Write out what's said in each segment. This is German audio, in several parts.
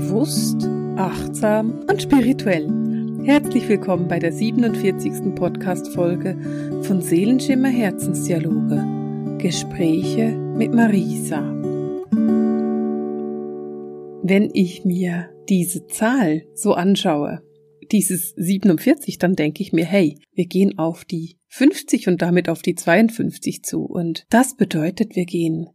Bewusst, achtsam und spirituell. Herzlich willkommen bei der 47. Podcast-Folge von Seelenschimmer Herzensdialoge. Gespräche mit Marisa. Wenn ich mir diese Zahl so anschaue, dieses 47, dann denke ich mir, hey, wir gehen auf die 50 und damit auf die 52 zu. Und das bedeutet, wir gehen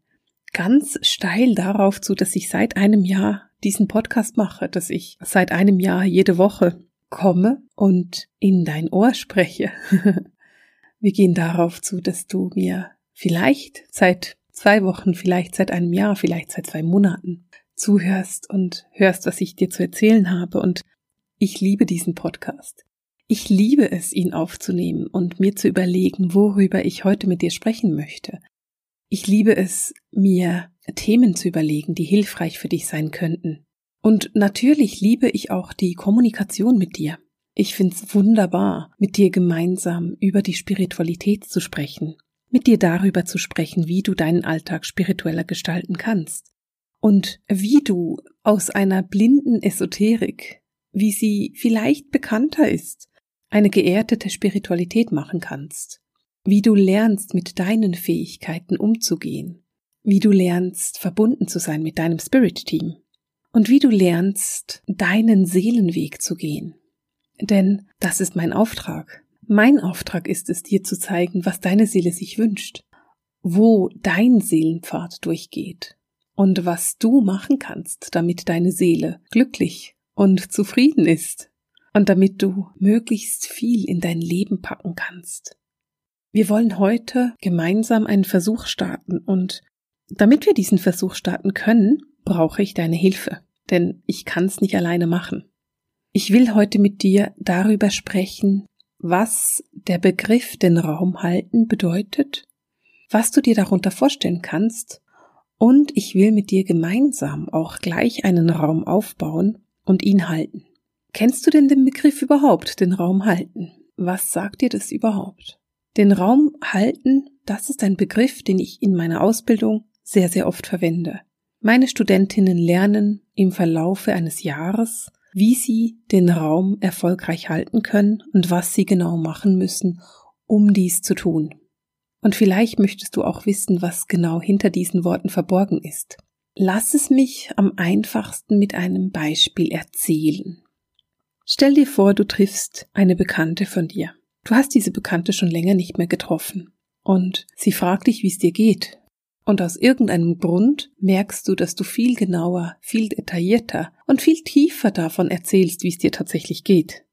ganz steil darauf zu, dass ich seit einem Jahr diesen Podcast mache, dass ich seit einem Jahr jede Woche komme und in dein Ohr spreche. Wir gehen darauf zu, dass du mir vielleicht seit zwei Wochen, vielleicht seit einem Jahr, vielleicht seit zwei Monaten zuhörst und hörst, was ich dir zu erzählen habe. Und ich liebe diesen Podcast. Ich liebe es, ihn aufzunehmen und mir zu überlegen, worüber ich heute mit dir sprechen möchte. Ich liebe es, mir Themen zu überlegen, die hilfreich für dich sein könnten. Und natürlich liebe ich auch die Kommunikation mit dir. Ich find's wunderbar, mit dir gemeinsam über die Spiritualität zu sprechen, mit dir darüber zu sprechen, wie du deinen Alltag spiritueller gestalten kannst und wie du aus einer blinden Esoterik, wie sie vielleicht bekannter ist, eine geerdete Spiritualität machen kannst wie du lernst, mit deinen Fähigkeiten umzugehen, wie du lernst, verbunden zu sein mit deinem Spirit-Team und wie du lernst, deinen Seelenweg zu gehen. Denn das ist mein Auftrag. Mein Auftrag ist es, dir zu zeigen, was deine Seele sich wünscht, wo dein Seelenpfad durchgeht und was du machen kannst, damit deine Seele glücklich und zufrieden ist und damit du möglichst viel in dein Leben packen kannst. Wir wollen heute gemeinsam einen Versuch starten und damit wir diesen Versuch starten können, brauche ich deine Hilfe, denn ich kann es nicht alleine machen. Ich will heute mit dir darüber sprechen, was der Begriff den Raum halten bedeutet, was du dir darunter vorstellen kannst, und ich will mit dir gemeinsam auch gleich einen Raum aufbauen und ihn halten. Kennst du denn den Begriff überhaupt, den Raum halten? Was sagt dir das überhaupt? Den Raum halten, das ist ein Begriff, den ich in meiner Ausbildung sehr, sehr oft verwende. Meine Studentinnen lernen im Verlaufe eines Jahres, wie sie den Raum erfolgreich halten können und was sie genau machen müssen, um dies zu tun. Und vielleicht möchtest du auch wissen, was genau hinter diesen Worten verborgen ist. Lass es mich am einfachsten mit einem Beispiel erzählen. Stell dir vor, du triffst eine Bekannte von dir. Du hast diese Bekannte schon länger nicht mehr getroffen. Und sie fragt dich, wie es dir geht. Und aus irgendeinem Grund merkst du, dass du viel genauer, viel detaillierter und viel tiefer davon erzählst, wie es dir tatsächlich geht.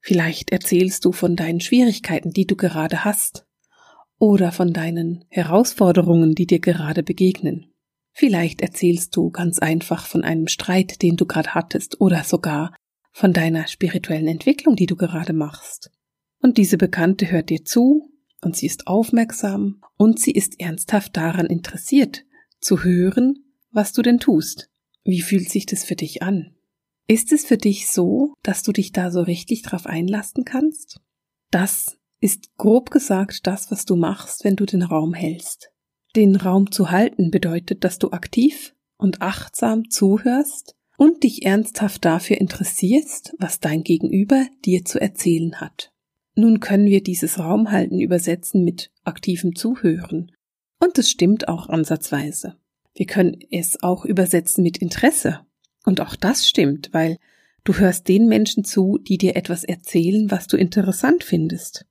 Vielleicht erzählst du von deinen Schwierigkeiten, die du gerade hast, oder von deinen Herausforderungen, die dir gerade begegnen. Vielleicht erzählst du ganz einfach von einem Streit, den du gerade hattest, oder sogar von deiner spirituellen Entwicklung, die du gerade machst. Und diese Bekannte hört dir zu, und sie ist aufmerksam, und sie ist ernsthaft daran interessiert, zu hören, was du denn tust. Wie fühlt sich das für dich an? Ist es für dich so, dass du dich da so richtig drauf einlassen kannst? Das ist grob gesagt das, was du machst, wenn du den Raum hältst. Den Raum zu halten bedeutet, dass du aktiv und achtsam zuhörst und dich ernsthaft dafür interessierst, was dein Gegenüber dir zu erzählen hat. Nun können wir dieses Raumhalten übersetzen mit aktivem Zuhören. Und es stimmt auch ansatzweise. Wir können es auch übersetzen mit Interesse. Und auch das stimmt, weil du hörst den Menschen zu, die dir etwas erzählen, was du interessant findest.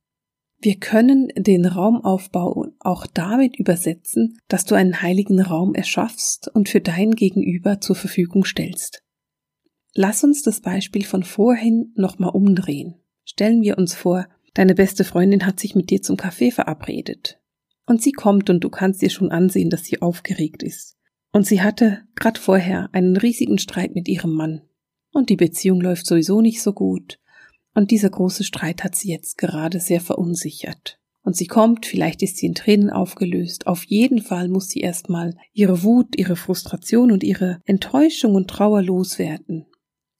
Wir können den Raumaufbau auch damit übersetzen, dass du einen heiligen Raum erschaffst und für dein Gegenüber zur Verfügung stellst. Lass uns das Beispiel von vorhin nochmal umdrehen. Stellen wir uns vor, Deine beste Freundin hat sich mit dir zum Kaffee verabredet. Und sie kommt und du kannst ihr schon ansehen, dass sie aufgeregt ist. Und sie hatte grad vorher einen riesigen Streit mit ihrem Mann. Und die Beziehung läuft sowieso nicht so gut. Und dieser große Streit hat sie jetzt gerade sehr verunsichert. Und sie kommt, vielleicht ist sie in Tränen aufgelöst. Auf jeden Fall muss sie erstmal ihre Wut, ihre Frustration und ihre Enttäuschung und Trauer loswerden.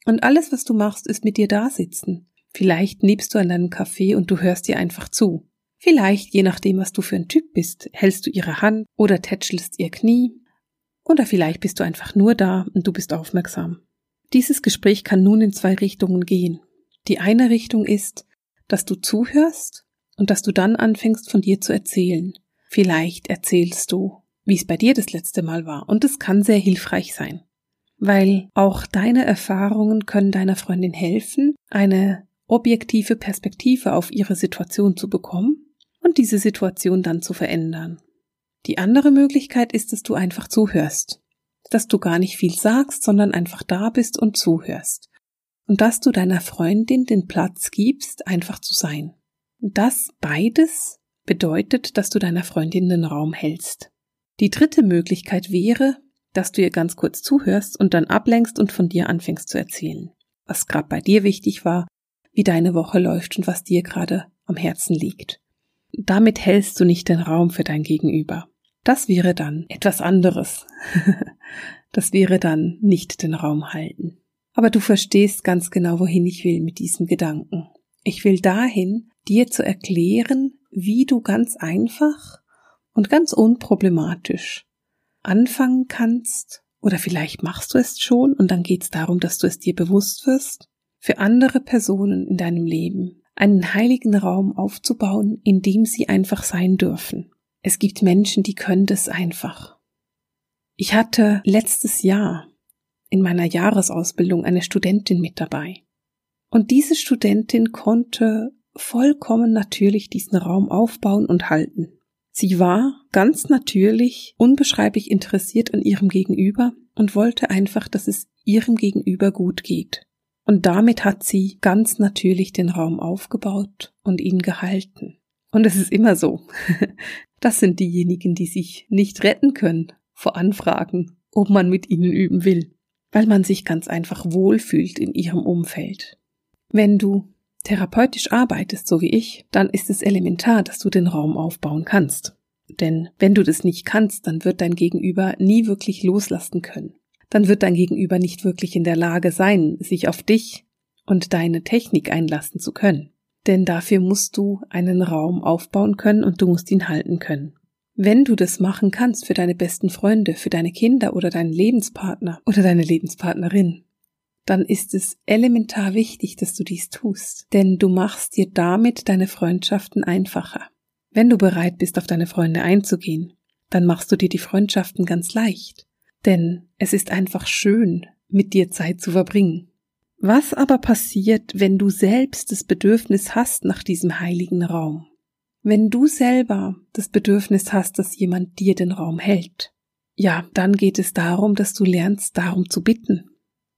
Und alles, was du machst, ist mit dir da sitzen. Vielleicht nebst du an deinem Kaffee und du hörst ihr einfach zu. Vielleicht, je nachdem, was du für ein Typ bist, hältst du ihre Hand oder tätschelst ihr Knie. Oder vielleicht bist du einfach nur da und du bist aufmerksam. Dieses Gespräch kann nun in zwei Richtungen gehen. Die eine Richtung ist, dass du zuhörst und dass du dann anfängst von dir zu erzählen. Vielleicht erzählst du, wie es bei dir das letzte Mal war und es kann sehr hilfreich sein. Weil auch deine Erfahrungen können deiner Freundin helfen, eine objektive Perspektive auf ihre Situation zu bekommen und diese Situation dann zu verändern. Die andere Möglichkeit ist, dass du einfach zuhörst, dass du gar nicht viel sagst, sondern einfach da bist und zuhörst und dass du deiner Freundin den Platz gibst, einfach zu sein. Das beides bedeutet, dass du deiner Freundin den Raum hältst. Die dritte Möglichkeit wäre, dass du ihr ganz kurz zuhörst und dann ablenkst und von dir anfängst zu erzählen, was gerade bei dir wichtig war, wie deine Woche läuft und was dir gerade am Herzen liegt. Damit hältst du nicht den Raum für dein Gegenüber. Das wäre dann etwas anderes. das wäre dann nicht den Raum halten. Aber du verstehst ganz genau, wohin ich will mit diesem Gedanken. Ich will dahin, dir zu erklären, wie du ganz einfach und ganz unproblematisch anfangen kannst, oder vielleicht machst du es schon und dann geht es darum, dass du es dir bewusst wirst, für andere Personen in deinem Leben einen heiligen Raum aufzubauen, in dem sie einfach sein dürfen. Es gibt Menschen, die können das einfach. Ich hatte letztes Jahr in meiner Jahresausbildung eine Studentin mit dabei. Und diese Studentin konnte vollkommen natürlich diesen Raum aufbauen und halten. Sie war ganz natürlich unbeschreiblich interessiert an ihrem Gegenüber und wollte einfach, dass es ihrem Gegenüber gut geht. Und damit hat sie ganz natürlich den Raum aufgebaut und ihn gehalten. Und es ist immer so. Das sind diejenigen, die sich nicht retten können vor Anfragen, ob man mit ihnen üben will, weil man sich ganz einfach wohlfühlt in ihrem Umfeld. Wenn du therapeutisch arbeitest, so wie ich, dann ist es elementar, dass du den Raum aufbauen kannst. Denn wenn du das nicht kannst, dann wird dein Gegenüber nie wirklich loslassen können. Dann wird dein Gegenüber nicht wirklich in der Lage sein, sich auf dich und deine Technik einlassen zu können. Denn dafür musst du einen Raum aufbauen können und du musst ihn halten können. Wenn du das machen kannst für deine besten Freunde, für deine Kinder oder deinen Lebenspartner oder deine Lebenspartnerin, dann ist es elementar wichtig, dass du dies tust, denn du machst dir damit deine Freundschaften einfacher. Wenn du bereit bist, auf deine Freunde einzugehen, dann machst du dir die Freundschaften ganz leicht, denn es ist einfach schön, mit dir Zeit zu verbringen. Was aber passiert, wenn du selbst das Bedürfnis hast nach diesem heiligen Raum? Wenn du selber das Bedürfnis hast, dass jemand dir den Raum hält, ja, dann geht es darum, dass du lernst, darum zu bitten,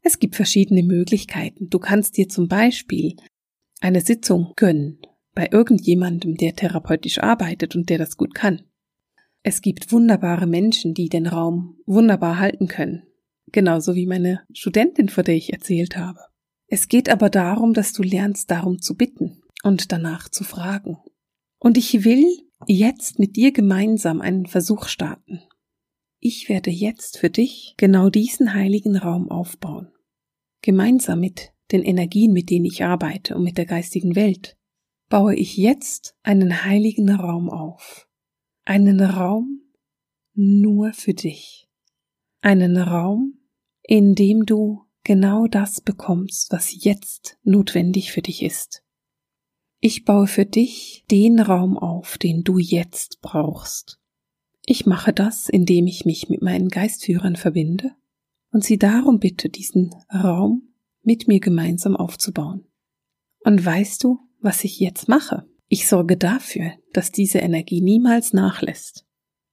es gibt verschiedene Möglichkeiten. Du kannst dir zum Beispiel eine Sitzung gönnen bei irgendjemandem, der therapeutisch arbeitet und der das gut kann. Es gibt wunderbare Menschen, die den Raum wunderbar halten können. Genauso wie meine Studentin, vor der ich erzählt habe. Es geht aber darum, dass du lernst, darum zu bitten und danach zu fragen. Und ich will jetzt mit dir gemeinsam einen Versuch starten ich werde jetzt für dich genau diesen heiligen Raum aufbauen. Gemeinsam mit den Energien, mit denen ich arbeite und mit der geistigen Welt, baue ich jetzt einen heiligen Raum auf. Einen Raum nur für dich. Einen Raum, in dem du genau das bekommst, was jetzt notwendig für dich ist. Ich baue für dich den Raum auf, den du jetzt brauchst. Ich mache das, indem ich mich mit meinen Geistführern verbinde und sie darum bitte, diesen Raum mit mir gemeinsam aufzubauen. Und weißt du, was ich jetzt mache? Ich sorge dafür, dass diese Energie niemals nachlässt.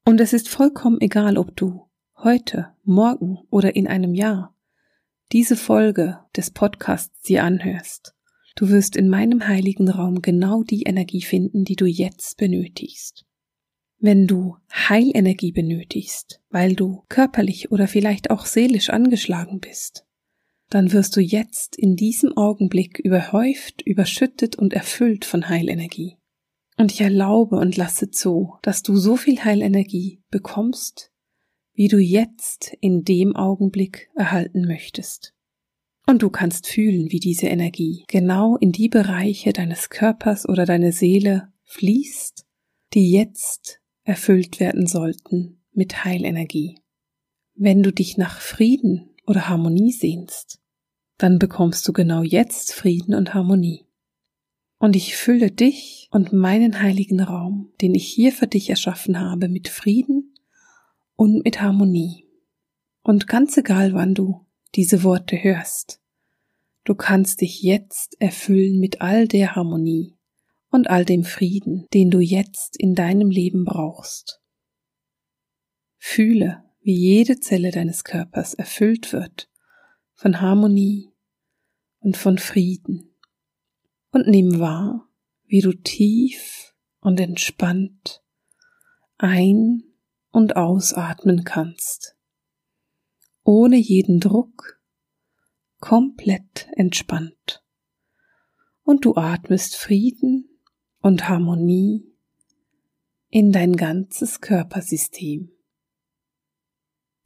Und es ist vollkommen egal, ob du heute, morgen oder in einem Jahr diese Folge des Podcasts dir anhörst. Du wirst in meinem heiligen Raum genau die Energie finden, die du jetzt benötigst. Wenn du Heilenergie benötigst, weil du körperlich oder vielleicht auch seelisch angeschlagen bist, dann wirst du jetzt in diesem Augenblick überhäuft, überschüttet und erfüllt von Heilenergie. Und ich erlaube und lasse zu, dass du so viel Heilenergie bekommst, wie du jetzt in dem Augenblick erhalten möchtest. Und du kannst fühlen, wie diese Energie genau in die Bereiche deines Körpers oder deiner Seele fließt, die jetzt erfüllt werden sollten mit Heilenergie. Wenn du dich nach Frieden oder Harmonie sehnst, dann bekommst du genau jetzt Frieden und Harmonie. Und ich fülle dich und meinen heiligen Raum, den ich hier für dich erschaffen habe, mit Frieden und mit Harmonie. Und ganz egal, wann du diese Worte hörst, du kannst dich jetzt erfüllen mit all der Harmonie und all dem Frieden, den du jetzt in deinem Leben brauchst. Fühle, wie jede Zelle deines Körpers erfüllt wird von Harmonie und von Frieden. Und nimm wahr, wie du tief und entspannt ein- und ausatmen kannst, ohne jeden Druck, komplett entspannt. Und du atmest Frieden und Harmonie in dein ganzes Körpersystem.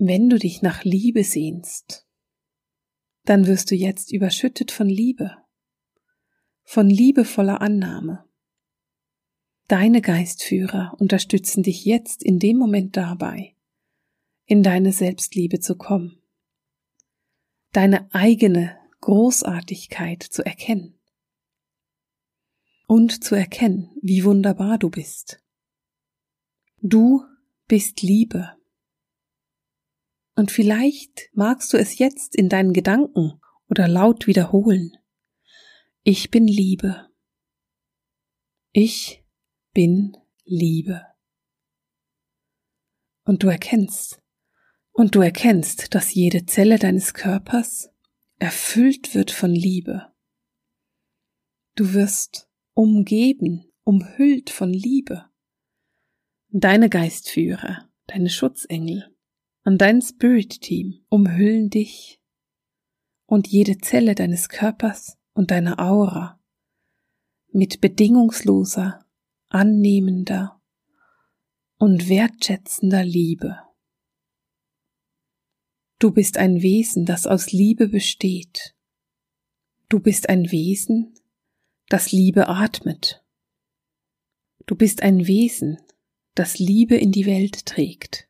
Wenn du dich nach Liebe sehnst, dann wirst du jetzt überschüttet von Liebe, von liebevoller Annahme. Deine Geistführer unterstützen dich jetzt in dem Moment dabei, in deine Selbstliebe zu kommen, deine eigene Großartigkeit zu erkennen und zu erkennen, wie wunderbar du bist. Du bist Liebe. Und vielleicht magst du es jetzt in deinen Gedanken oder laut wiederholen. Ich bin Liebe. Ich bin Liebe. Und du erkennst, und du erkennst, dass jede Zelle deines Körpers erfüllt wird von Liebe. Du wirst umgeben, umhüllt von Liebe. Deine Geistführer, deine Schutzengel, und dein Spirit-Team umhüllen dich und jede Zelle deines Körpers und deiner Aura mit bedingungsloser, annehmender und wertschätzender Liebe. Du bist ein Wesen, das aus Liebe besteht. Du bist ein Wesen, das Liebe atmet. Du bist ein Wesen, das Liebe in die Welt trägt.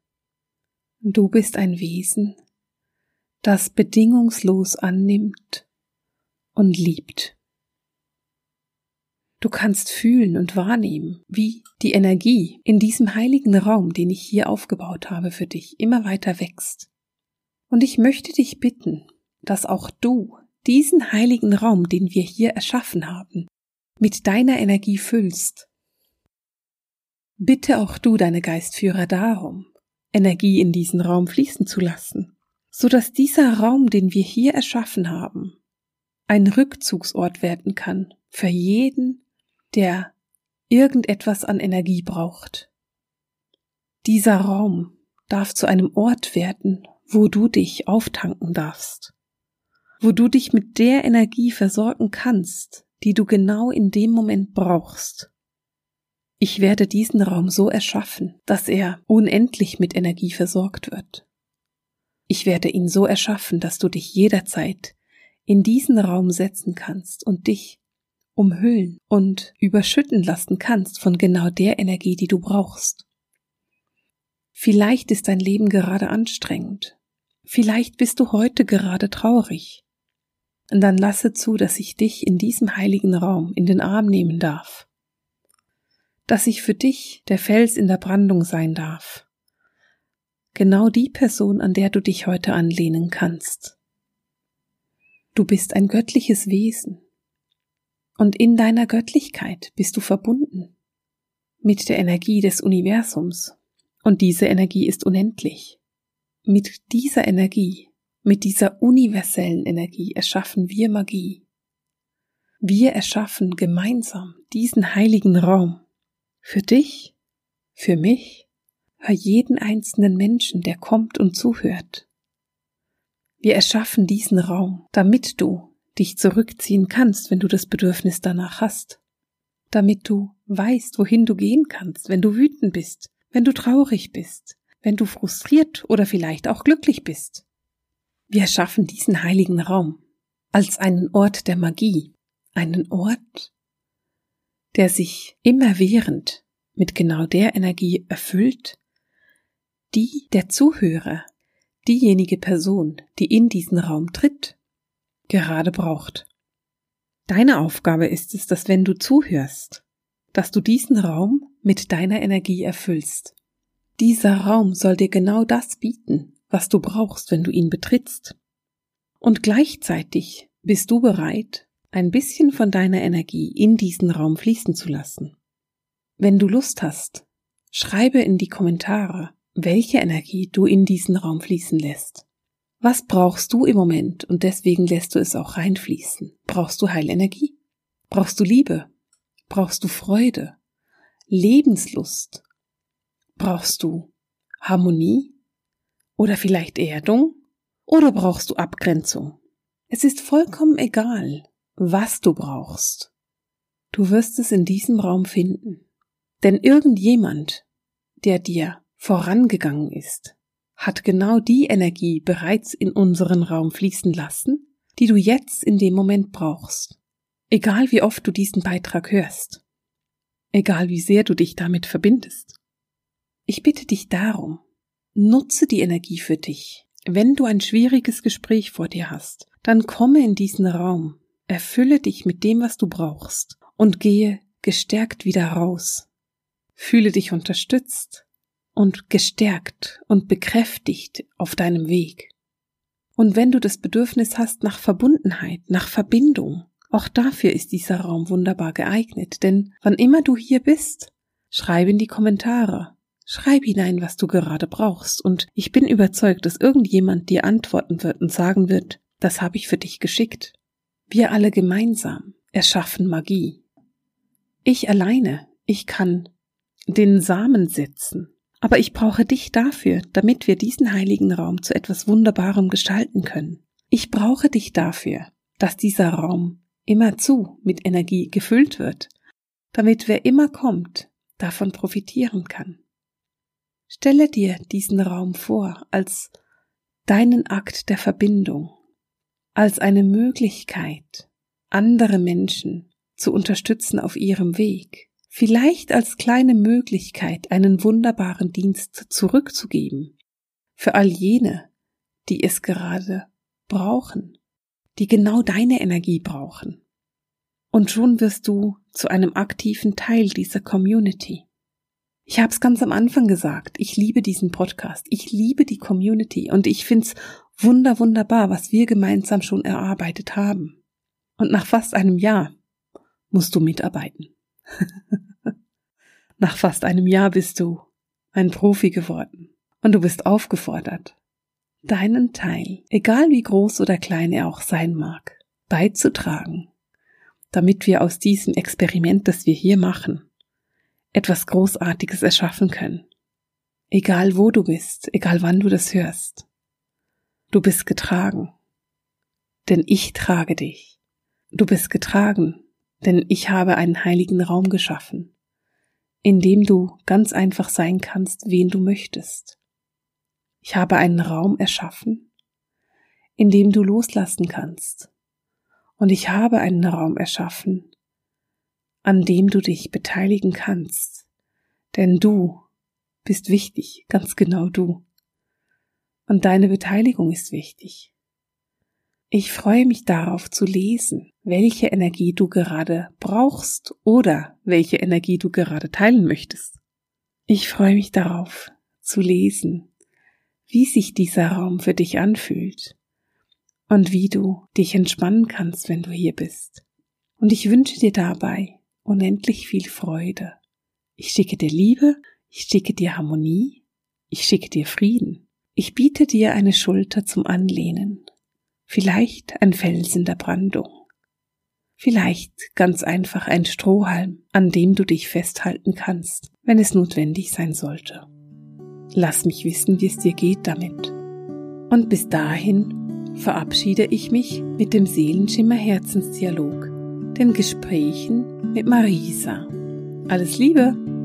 Du bist ein Wesen, das bedingungslos annimmt und liebt. Du kannst fühlen und wahrnehmen, wie die Energie in diesem heiligen Raum, den ich hier aufgebaut habe für dich, immer weiter wächst. Und ich möchte dich bitten, dass auch du diesen heiligen Raum, den wir hier erschaffen haben, mit deiner Energie füllst. Bitte auch du deine Geistführer darum, Energie in diesen Raum fließen zu lassen, so dass dieser Raum, den wir hier erschaffen haben, ein Rückzugsort werden kann für jeden, der irgendetwas an Energie braucht. Dieser Raum darf zu einem Ort werden, wo du dich auftanken darfst, wo du dich mit der Energie versorgen kannst, die du genau in dem Moment brauchst. Ich werde diesen Raum so erschaffen, dass er unendlich mit Energie versorgt wird. Ich werde ihn so erschaffen, dass du dich jederzeit in diesen Raum setzen kannst und dich umhüllen und überschütten lassen kannst von genau der Energie, die du brauchst. Vielleicht ist dein Leben gerade anstrengend. Vielleicht bist du heute gerade traurig. Und dann lasse zu, dass ich dich in diesem heiligen Raum in den Arm nehmen darf dass ich für dich der Fels in der Brandung sein darf. Genau die Person, an der du dich heute anlehnen kannst. Du bist ein göttliches Wesen. Und in deiner Göttlichkeit bist du verbunden mit der Energie des Universums. Und diese Energie ist unendlich. Mit dieser Energie, mit dieser universellen Energie erschaffen wir Magie. Wir erschaffen gemeinsam diesen heiligen Raum, für dich, für mich, für jeden einzelnen Menschen, der kommt und zuhört. Wir erschaffen diesen Raum, damit du dich zurückziehen kannst, wenn du das Bedürfnis danach hast, damit du weißt, wohin du gehen kannst, wenn du wütend bist, wenn du traurig bist, wenn du frustriert oder vielleicht auch glücklich bist. Wir erschaffen diesen heiligen Raum als einen Ort der Magie, einen Ort, der sich immerwährend mit genau der Energie erfüllt, die der Zuhörer, diejenige Person, die in diesen Raum tritt, gerade braucht. Deine Aufgabe ist es, dass wenn du zuhörst, dass du diesen Raum mit deiner Energie erfüllst. Dieser Raum soll dir genau das bieten, was du brauchst, wenn du ihn betrittst. Und gleichzeitig bist du bereit, ein bisschen von deiner Energie in diesen Raum fließen zu lassen. Wenn du Lust hast, schreibe in die Kommentare, welche Energie du in diesen Raum fließen lässt. Was brauchst du im Moment und deswegen lässt du es auch reinfließen? Brauchst du Heilenergie? Brauchst du Liebe? Brauchst du Freude? Lebenslust? Brauchst du Harmonie? Oder vielleicht Erdung? Oder brauchst du Abgrenzung? Es ist vollkommen egal, was du brauchst. Du wirst es in diesem Raum finden. Denn irgendjemand, der dir vorangegangen ist, hat genau die Energie bereits in unseren Raum fließen lassen, die du jetzt in dem Moment brauchst. Egal wie oft du diesen Beitrag hörst. Egal wie sehr du dich damit verbindest. Ich bitte dich darum, nutze die Energie für dich. Wenn du ein schwieriges Gespräch vor dir hast, dann komme in diesen Raum, erfülle dich mit dem, was du brauchst und gehe gestärkt wieder raus. Fühle dich unterstützt, und gestärkt und bekräftigt auf deinem Weg. Und wenn du das Bedürfnis hast nach Verbundenheit, nach Verbindung, auch dafür ist dieser Raum wunderbar geeignet, denn wann immer du hier bist, schreib in die Kommentare, schreib hinein, was du gerade brauchst, und ich bin überzeugt, dass irgendjemand dir antworten wird und sagen wird, das habe ich für dich geschickt. Wir alle gemeinsam erschaffen Magie. Ich alleine, ich kann den Samen setzen, aber ich brauche dich dafür, damit wir diesen heiligen Raum zu etwas Wunderbarem gestalten können. Ich brauche dich dafür, dass dieser Raum immerzu mit Energie gefüllt wird, damit wer immer kommt, davon profitieren kann. Stelle dir diesen Raum vor als deinen Akt der Verbindung, als eine Möglichkeit, andere Menschen zu unterstützen auf ihrem Weg, vielleicht als kleine Möglichkeit einen wunderbaren Dienst zurückzugeben für all jene, die es gerade brauchen, die genau deine Energie brauchen. Und schon wirst du zu einem aktiven Teil dieser Community. Ich habe es ganz am Anfang gesagt, ich liebe diesen Podcast, ich liebe die Community und ich find's wunder wunderbar, was wir gemeinsam schon erarbeitet haben. Und nach fast einem Jahr musst du mitarbeiten. Nach fast einem Jahr bist du ein Profi geworden und du bist aufgefordert, deinen Teil, egal wie groß oder klein er auch sein mag, beizutragen, damit wir aus diesem Experiment, das wir hier machen, etwas Großartiges erschaffen können. Egal wo du bist, egal wann du das hörst. Du bist getragen, denn ich trage dich. Du bist getragen, denn ich habe einen heiligen Raum geschaffen, in dem du ganz einfach sein kannst, wen du möchtest. Ich habe einen Raum erschaffen, in dem du loslassen kannst. Und ich habe einen Raum erschaffen, an dem du dich beteiligen kannst. Denn du bist wichtig, ganz genau du. Und deine Beteiligung ist wichtig. Ich freue mich darauf zu lesen, welche Energie du gerade brauchst oder welche Energie du gerade teilen möchtest. Ich freue mich darauf zu lesen, wie sich dieser Raum für dich anfühlt und wie du dich entspannen kannst, wenn du hier bist. Und ich wünsche dir dabei unendlich viel Freude. Ich schicke dir Liebe, ich schicke dir Harmonie, ich schicke dir Frieden. Ich biete dir eine Schulter zum Anlehnen vielleicht ein Fels in der Brandung, vielleicht ganz einfach ein Strohhalm, an dem du dich festhalten kannst, wenn es notwendig sein sollte. Lass mich wissen, wie es dir geht damit. Und bis dahin verabschiede ich mich mit dem Seelenschimmer Herzensdialog, den Gesprächen mit Marisa. Alles Liebe!